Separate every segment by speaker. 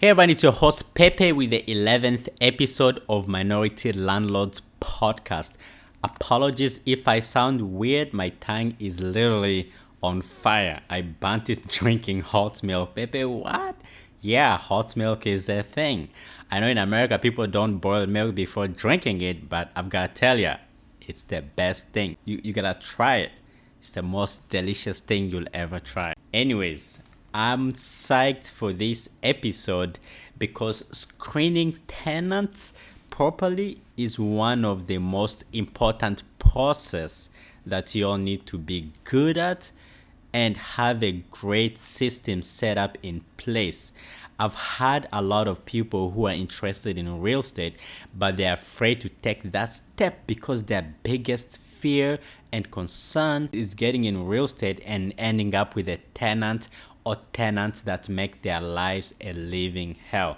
Speaker 1: Hey everyone, it's your host Pepe with the 11th episode of Minority Landlords Podcast. Apologies if I sound weird, my tongue is literally on fire. I burnt it drinking hot milk. Pepe, what? Yeah, hot milk is a thing. I know in America people don't boil milk before drinking it, but I've gotta tell ya, it's the best thing. You, you gotta try it. It's the most delicious thing you'll ever try. Anyways, I'm psyched for this episode because screening tenants properly is one of the most important process that you all need to be good at and have a great system set up in place. I've had a lot of people who are interested in real estate, but they're afraid to take that step because their biggest fear and concern is getting in real estate and ending up with a tenant or tenants that make their lives a living hell.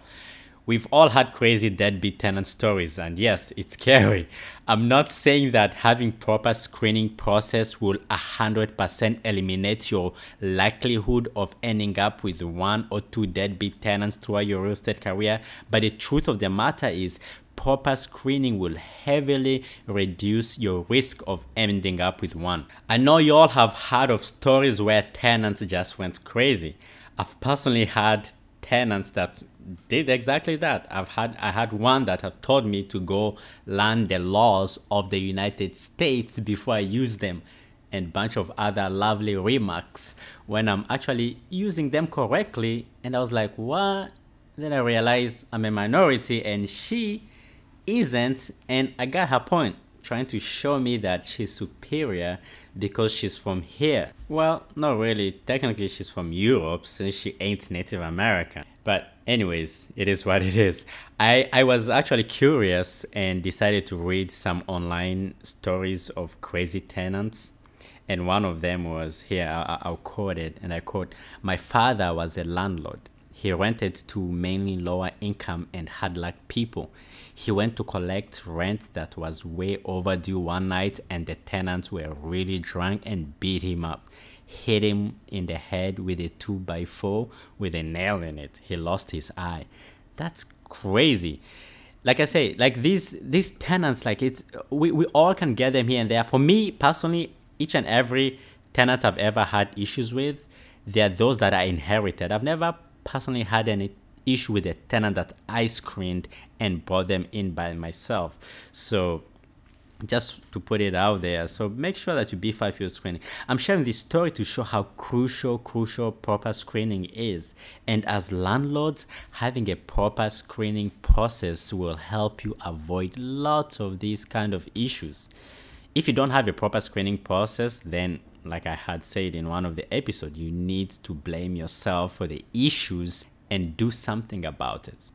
Speaker 1: We've all had crazy deadbeat tenant stories, and yes, it's scary. I'm not saying that having proper screening process will 100% eliminate your likelihood of ending up with one or two deadbeat tenants throughout your real estate career, but the truth of the matter is proper screening will heavily reduce your risk of ending up with one. I know you all have heard of stories where tenants just went crazy. I've personally had tenants that did exactly that. I've had I had one that have told me to go learn the laws of the United States before I use them and bunch of other lovely remarks when I'm actually using them correctly and I was like, "What?" Then I realized I'm a minority and she isn't, and I got her point, trying to show me that she's superior because she's from here. Well, not really. Technically, she's from Europe since she ain't Native American. But anyways, it is what it is. I, I was actually curious and decided to read some online stories of crazy tenants. And one of them was here, I, I'll quote it, and I quote My father was a landlord. He rented to mainly lower income and hard luck people. He went to collect rent that was way overdue one night, and the tenants were really drunk and beat him up. Hit him in the head with a 2x4 with a nail in it. He lost his eye. That's crazy. Like I say, like these these tenants, like it's we, we all can get them here and there. For me personally, each and every tenants I've ever had issues with, they're those that I inherited. I've never personally had any issue with a tenant that I screened and brought them in by myself. So just to put it out there. So make sure that you beef up your screening. I'm sharing this story to show how crucial, crucial proper screening is. And as landlords, having a proper screening process will help you avoid lots of these kind of issues. If you don't have a proper screening process, then like I had said in one of the episodes, you need to blame yourself for the issues and do something about it.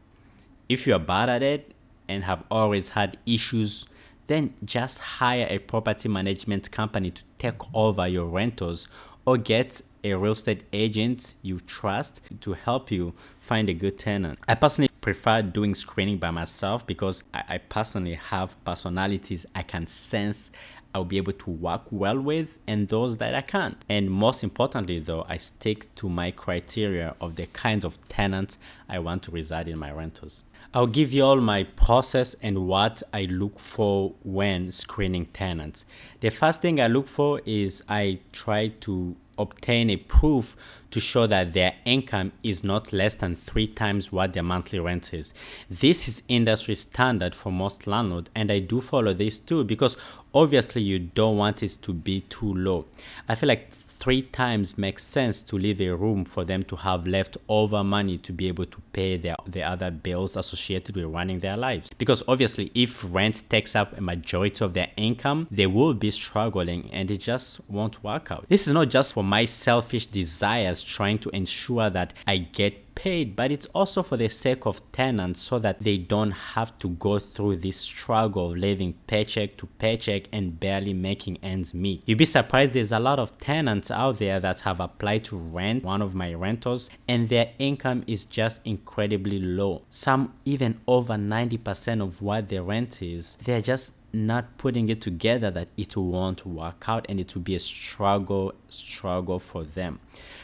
Speaker 1: If you're bad at it and have always had issues, then just hire a property management company to take over your rentals or get a real estate agent you trust to help you find a good tenant. I personally prefer doing screening by myself because I, I personally have personalities I can sense I'll be able to work well with and those that I can't. And most importantly, though, I stick to my criteria of the kinds of tenants I want to reside in my rentals. I'll give you all my process and what I look for when screening tenants. The first thing I look for is I try to obtain a proof to show that their income is not less than three times what their monthly rent is. This is industry standard for most landlords, and I do follow this too because obviously you don't want it to be too low. I feel like three times makes sense to leave a room for them to have leftover money to be able to pay their the other bills associated with running their lives. Because obviously, if rent takes up a majority of their income, they will be struggling and it just won't work out. This is not just for my selfish desires trying to ensure that I get paid, but it's also for the sake of tenants so that they don't have to go through this struggle of living paycheck to paycheck and barely making ends meet. You'd be surprised there's a lot of tenants out there that have applied to rent one of my rentals and their income is just incredibly low. Some even over 90% of what their rent is. They're just not putting it together that it won't work out and it will be a struggle struggle for them.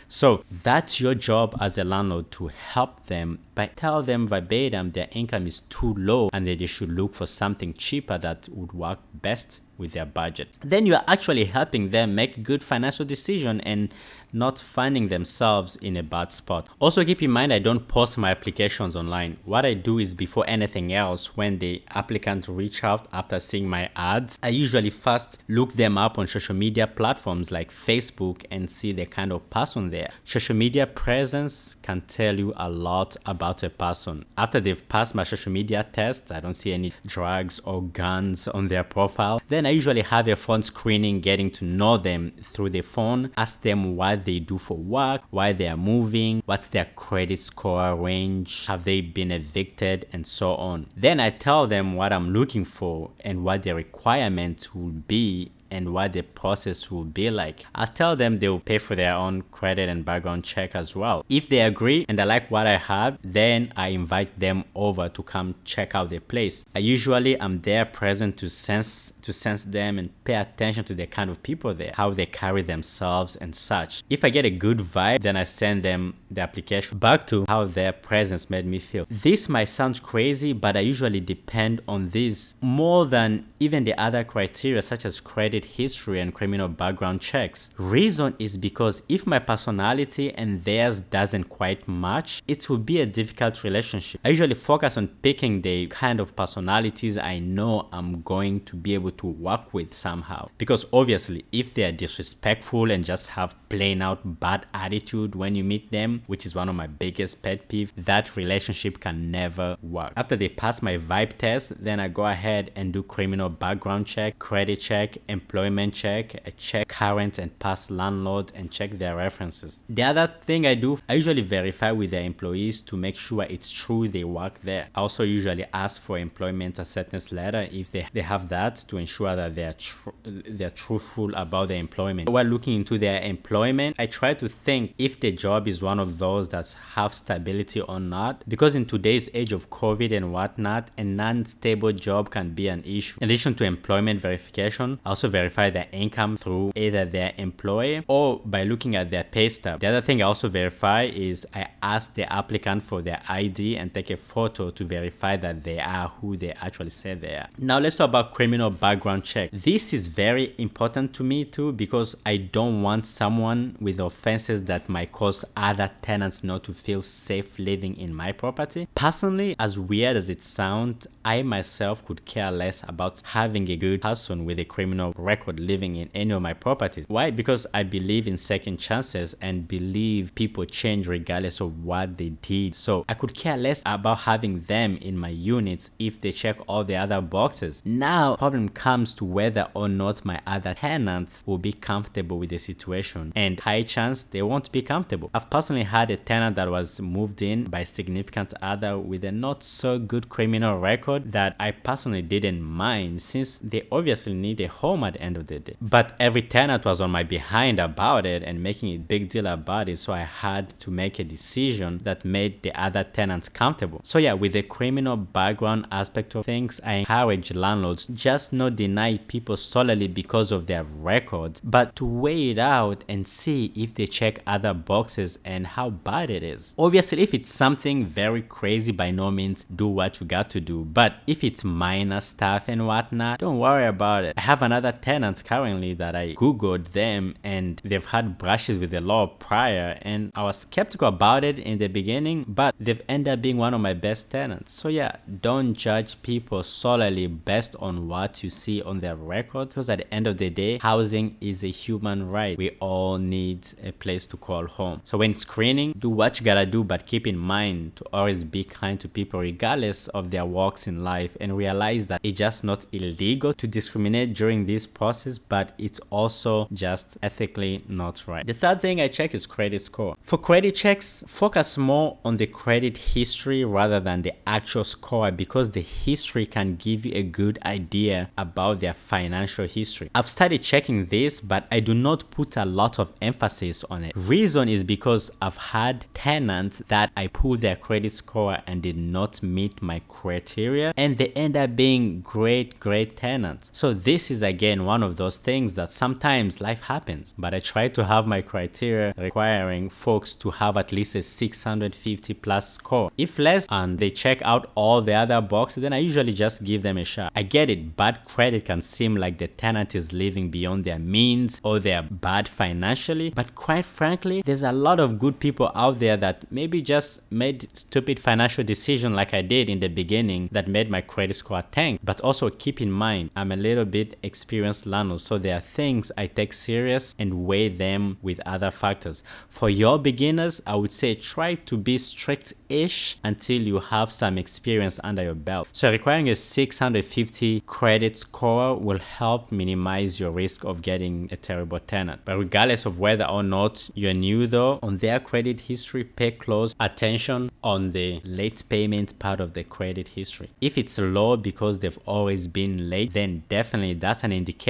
Speaker 1: So that's your job as a landlord to help them but tell them verbatim their income is too low and that they should look for something cheaper that would work best with their budget. Then you are actually helping them make good financial decision and not finding themselves in a bad spot. Also keep in mind I don't post my applications online. What I do is before anything else when the applicant reach out after seeing my ads, I usually first look them up on social media platforms like Facebook and see the kind of person they are. Social media presence can tell you a lot about a person. After they've passed my social media test, I don't see any drugs or guns on their profile, then I I usually have a phone screening getting to know them through the phone, ask them what they do for work, why they are moving, what's their credit score range, have they been evicted, and so on. Then I tell them what I'm looking for and what the requirements will be and what the process will be like. I'll tell them they will pay for their own credit and background check as well. If they agree and I like what I have, then I invite them over to come check out the place. I usually am there present to sense to sense them and pay attention to the kind of people there, how they carry themselves and such. If I get a good vibe, then I send them the application back to how their presence made me feel. This might sound crazy, but I usually depend on this more than even the other criteria such as credit credit history and criminal background checks. Reason is because if my personality and theirs doesn't quite match, it will be a difficult relationship. I usually focus on picking the kind of personalities I know I'm going to be able to work with somehow. Because obviously, if they are disrespectful and just have plain out bad attitude when you meet them, which is one of my biggest pet peeves, that relationship can never work. After they pass my vibe test, then I go ahead and do criminal background check, credit check, and employment check, I check current and past landlord and check their references. The other thing I do, I usually verify with the employees to make sure it's true they work there. I also usually ask for employment acceptance letter if they, they have that to ensure that they're tr- they're truthful about their employment. While looking into their employment, I try to think if the job is one of those that have stability or not. Because in today's age of COVID and whatnot, a non-stable job can be an issue. In addition to employment verification, I also verify verify their income through either their employer or by looking at their pay stub. The other thing I also verify is I ask the applicant for their ID and take a photo to verify that they are who they actually say they are. Now let's talk about criminal background check. This is very important to me too because I don't want someone with offenses that might cause other tenants not to feel safe living in my property. Personally, as weird as it sounds, I myself could care less about having a good person with a criminal record record living in any of my properties. Why? Because I believe in second chances and believe people change regardless of what they did. So I could care less about having them in my units if they check all the other boxes. Now, problem comes to whether or not my other tenants will be comfortable with the situation and high chance they won't be comfortable. I've personally had a tenant that was moved in by significant other with a not so good criminal record that I personally didn't mind since they obviously need a home at end of the day. But every tenant was on my behind about it and making a big deal about it, so I had to make a decision that made the other tenants comfortable. So yeah, with the criminal background aspect of things, I encourage landlords just not deny people solely because of their records, but to weigh it out and see if they check other boxes and how bad it is. Obviously, if it's something very crazy, by no means do what you got to do. But if it's minor stuff and whatnot, don't worry about it. I have another tenant tenants currently that I googled them and they've had brushes with the law prior and I was skeptical about it in the beginning, but they've ended up being one of my best tenants. So yeah, don't judge people solely based on what you see on their record because at the end of the day, housing is a human right. We all need a place to call home. So when screening, do what you gotta do, but keep in mind to always be kind to people regardless of their walks in life and realize that it's just not illegal to discriminate during this process, but it's also just ethically not right. The third thing I check is credit score. For credit checks, focus more on the credit history rather than the actual score because the history can give you a good idea about their financial history. I've started checking this, but I do not put a lot of emphasis on it. Reason is because I've had tenants that I pulled their credit score and did not meet my criteria and they end up being great, great tenants. So this is again one of those things that sometimes life happens, but I try to have my criteria requiring folks to have at least a 650 plus score. If less and they check out all the other boxes, then I usually just give them a shot. I get it, bad credit can seem like the tenant is living beyond their means or they're bad financially, but quite frankly, there's a lot of good people out there that maybe just made stupid financial decision like I did in the beginning that made my credit score tank. But also keep in mind, I'm a little bit experienced so there are things I take serious and weigh them with other factors. For your beginners, I would say try to be strict-ish until you have some experience under your belt. So requiring a 650 credit score will help minimize your risk of getting a terrible tenant. But regardless of whether or not you're new though, on their credit history, pay close attention on the late payment part of the credit history. If it's low because they've always been late, then definitely that's an indication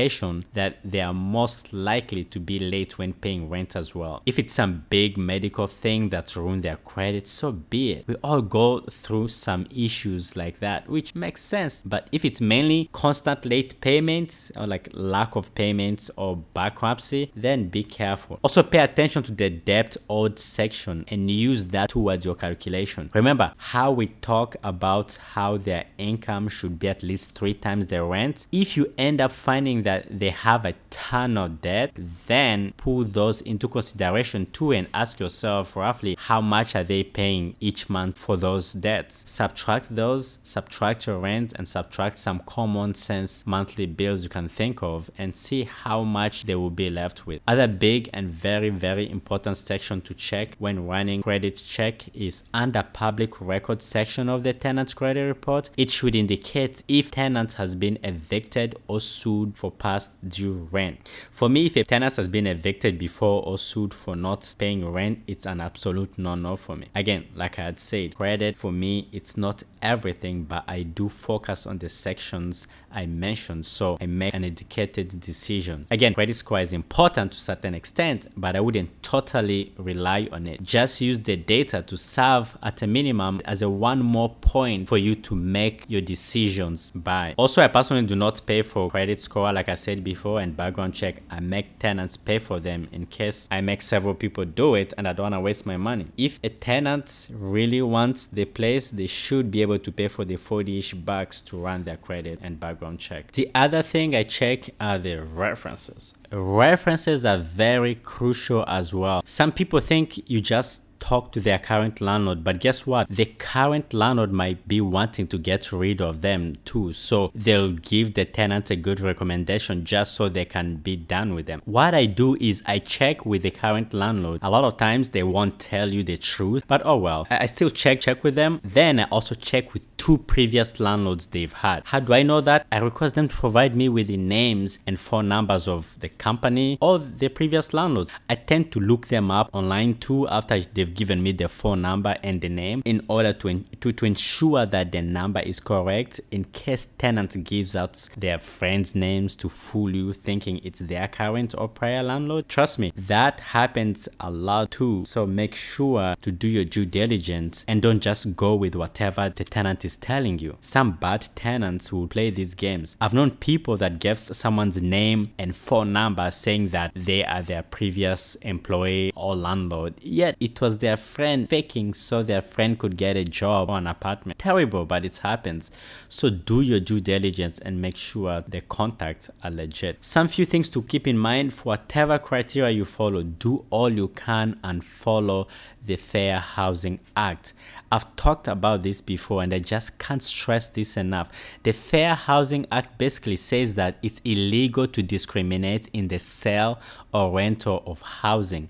Speaker 1: that they are most likely to be late when paying rent as well. If it's some big medical thing that's ruined their credit, so be it. We all go through some issues like that, which makes sense. But if it's mainly constant late payments or like lack of payments or bankruptcy, then be careful. Also pay attention to the debt owed section and use that towards your calculation. Remember how we talk about how their income should be at least three times their rent. If you end up finding that they have a ton of debt, then put those into consideration too and ask yourself roughly how much are they paying each month for those debts. Subtract those, subtract your rent and subtract some common sense monthly bills you can think of and see how much they will be left with. Other big and very very important section to check when running credit check is under public record section of the tenant's credit report. It should indicate if tenant has been evicted or sued for past due rent. For me, if a tenant has been evicted before or sued for not paying rent, it's an absolute no-no for me. Again, like I had said, credit for me, it's not everything, but I do focus on the sections I mentioned so I make an educated decision. Again, credit score is important to a certain extent, but I wouldn't totally rely on it. Just use the data to serve at a minimum as a one more point for you to make your decisions by. Also, I personally do not pay for credit score like I said before and background check. I make tenants pay for them in case I make several people do it and I don't want to waste my money. If a tenant really wants the place, they should be able to pay for the 40-ish bucks to run their credit and background check. The other thing I check are the references. References are very crucial as well. Some people think you just talk to their current landlord but guess what? The current landlord might be wanting to get rid of them too. So they'll give the tenants a good recommendation just so they can be done with them. What i do is i check with the current landlord. A lot of times they won't tell you the truth but oh well. I still check check with them. Then i also check with two previous landlords they've had. How do I know that? I request them to provide me with the names and phone numbers of the company or the previous landlords. I tend to look them up online too after they've given me the phone number and the name in order to, to, to ensure that the number is correct in case tenant gives out their friends' names to fool you thinking it's their current or prior landlord. Trust me, that happens a lot too. So make sure to do your due diligence and don't just go with whatever the tenant is telling you. Some bad tenants will play these games. I've known people that gave someone's name and phone number saying that they are their previous employee or landlord, yet it was their friend faking so their friend could get a job or an apartment. Terrible, but it happens. So do your due diligence and make sure the contacts are legit. Some few things to keep in mind for whatever criteria you follow, do all you can and follow the Fair Housing Act. I've talked about this before and I just can't stress this enough. The Fair Housing Act basically says that it's illegal to discriminate in the sale or rental of housing.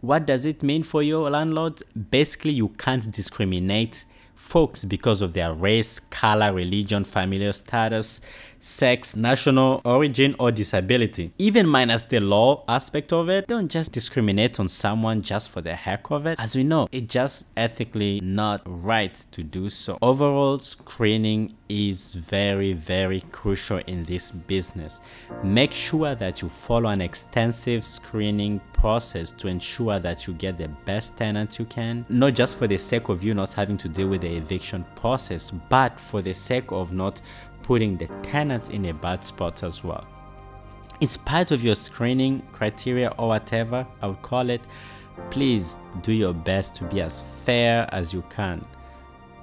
Speaker 1: What does it mean for your landlords? Basically, you can't discriminate folks because of their race, color, religion, familial status, sex, national origin, or disability. Even minus the law aspect of it, don't just discriminate on someone just for the heck of it. As we know, it's just ethically not right to do so. Overall, screening is very, very crucial in this business. Make sure that you follow an extensive screening process to ensure that you get the best tenant you can, not just for the sake of you not having to deal with the eviction process, but for the sake of not putting the tenant in a bad spot as well. It's part of your screening criteria or whatever I would call it. Please do your best to be as fair as you can.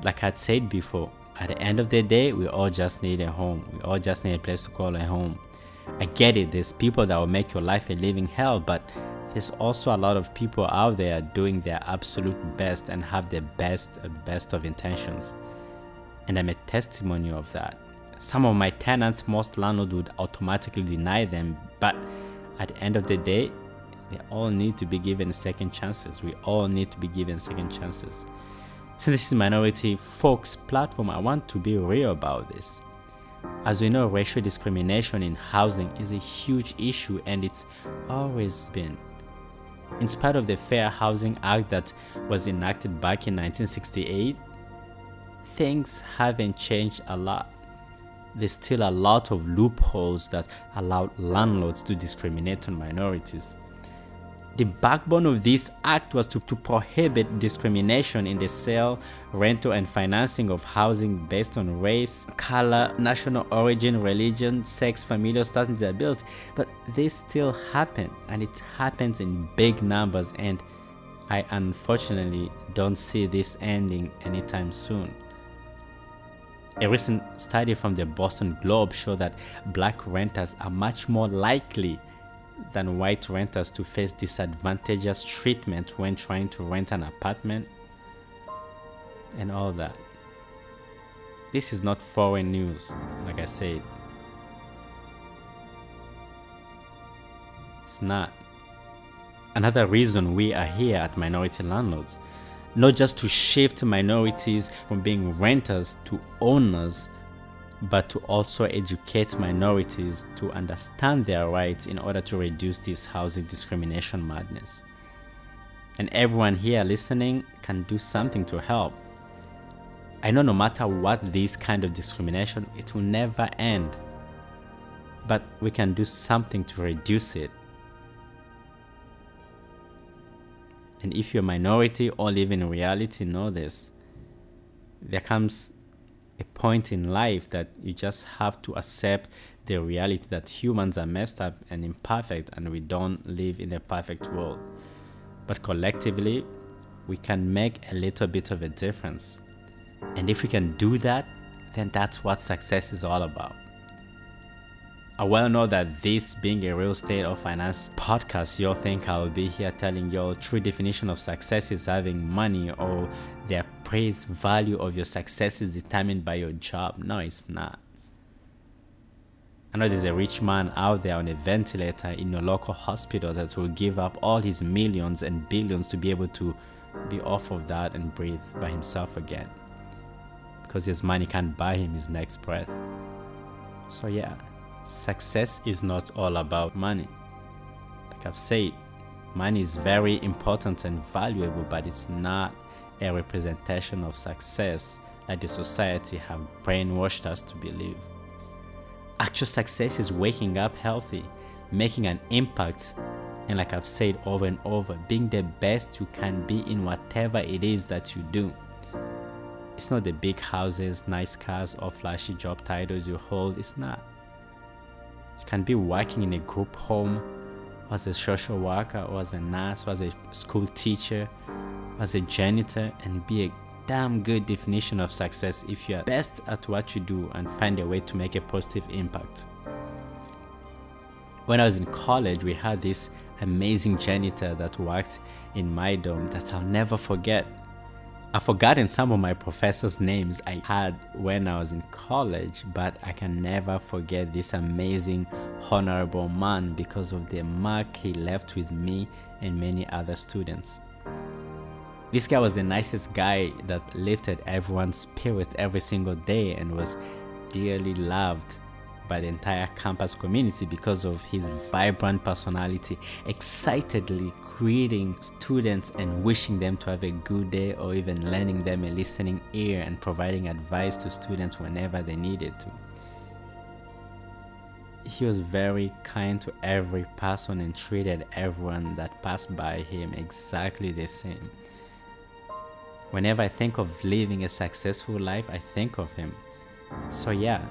Speaker 1: Like I'd said before, at the end of the day, we all just need a home. We all just need a place to call a home. I get it, there's people that will make your life a living hell, but there's also a lot of people out there doing their absolute best and have the best uh, best of intentions. And I'm a testimony of that. Some of my tenants, most landlords would automatically deny them, but at the end of the day, they all need to be given second chances. We all need to be given second chances. So this is Minority Folks platform. I want to be real about this. As we know, racial discrimination in housing is a huge issue and it's always been. In spite of the Fair Housing Act that was enacted back in 1968, things haven't changed a lot. There's still a lot of loopholes that allow landlords to discriminate on minorities. The backbone of this act was to, to prohibit discrimination in the sale, rental, and financing of housing based on race, color, national origin, religion, sex, familial status, and disability. But this still happen, and it happens in big numbers, and I unfortunately don't see this ending anytime soon. A recent study from the Boston Globe showed that black renters are much more likely than white renters to face disadvantageous treatment when trying to rent an apartment and all that. This is not foreign news, like I said. It's not. Another reason we are here at Minority Landlords, not just to shift minorities from being renters to owners but to also educate minorities to understand their rights in order to reduce this housing discrimination madness. And everyone here listening can do something to help. I know no matter what this kind of discrimination, it will never end. But we can do something to reduce it. And if you're a minority or live in reality, know this. There comes a point in life that you just have to accept the reality that humans are messed up and imperfect and we don't live in a perfect world. But collectively, we can make a little bit of a difference. And if we can do that, then that's what success is all about. I well know that this being a real estate or finance podcast, you'll think I will be here telling you your true definition of success is having money or the appraised value of your success is determined by your job. No, it's not. I know there's a rich man out there on a ventilator in your local hospital that will give up all his millions and billions to be able to be off of that and breathe by himself again. Because his money can't buy him his next breath. So, yeah. Success is not all about money. Like I've said, money is very important and valuable, but it's not a representation of success that the society have brainwashed us to believe. Actual success is waking up healthy, making an impact, and like I've said over and over, being the best you can be in whatever it is that you do. It's not the big houses, nice cars, or flashy job titles you hold, it's not. You can be working in a group home as a social worker or as a nurse or as a school teacher as a janitor and be a damn good definition of success if you are best at what you do and find a way to make a positive impact. When I was in college, we had this amazing janitor that worked in my dorm that I'll never forget. I've forgotten some of my professors' names I had when I was in college, but I can never forget this amazing, honorable man because of the mark he left with me and many other students. This guy was the nicest guy that lifted everyone's spirits every single day and was dearly loved by the entire campus community because of his vibrant personality, excitedly greeting students and wishing them to have a good day or even lending them a listening ear and providing advice to students whenever they needed to. He was very kind to every person and treated everyone that passed by him exactly the same. Whenever I think of living a successful life, I think of him. So, yeah,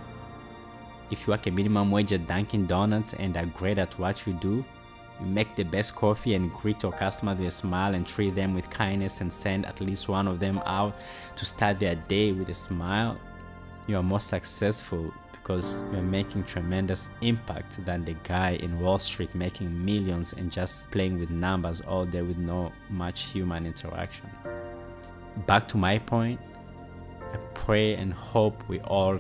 Speaker 1: if you work a minimum wage at Dunkin' Donuts and are great at what you do, you make the best coffee and greet your customers with a smile and treat them with kindness and send at least one of them out to start their day with a smile, you are more successful because you're making tremendous impact than the guy in Wall Street making millions and just playing with numbers all day with no much human interaction. Back to my point, I pray and hope we all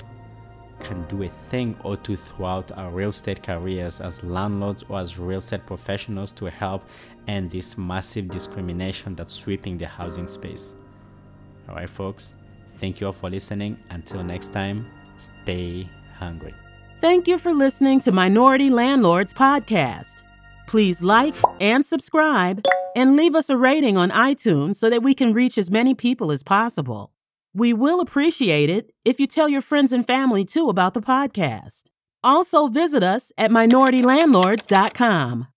Speaker 1: can do a thing or two throughout our real estate careers as landlords or as real estate professionals to help end this massive discrimination that's sweeping the housing space. All right, folks, thank you all for listening. Until next time, stay hungry.
Speaker 2: Thank you for listening to Minority Landlords Podcast. Please like and subscribe and leave us a rating on iTunes so that we can reach as many people as possible. We will appreciate it if you tell your friends and family too about the podcast. Also, visit us at minoritylandlords.com.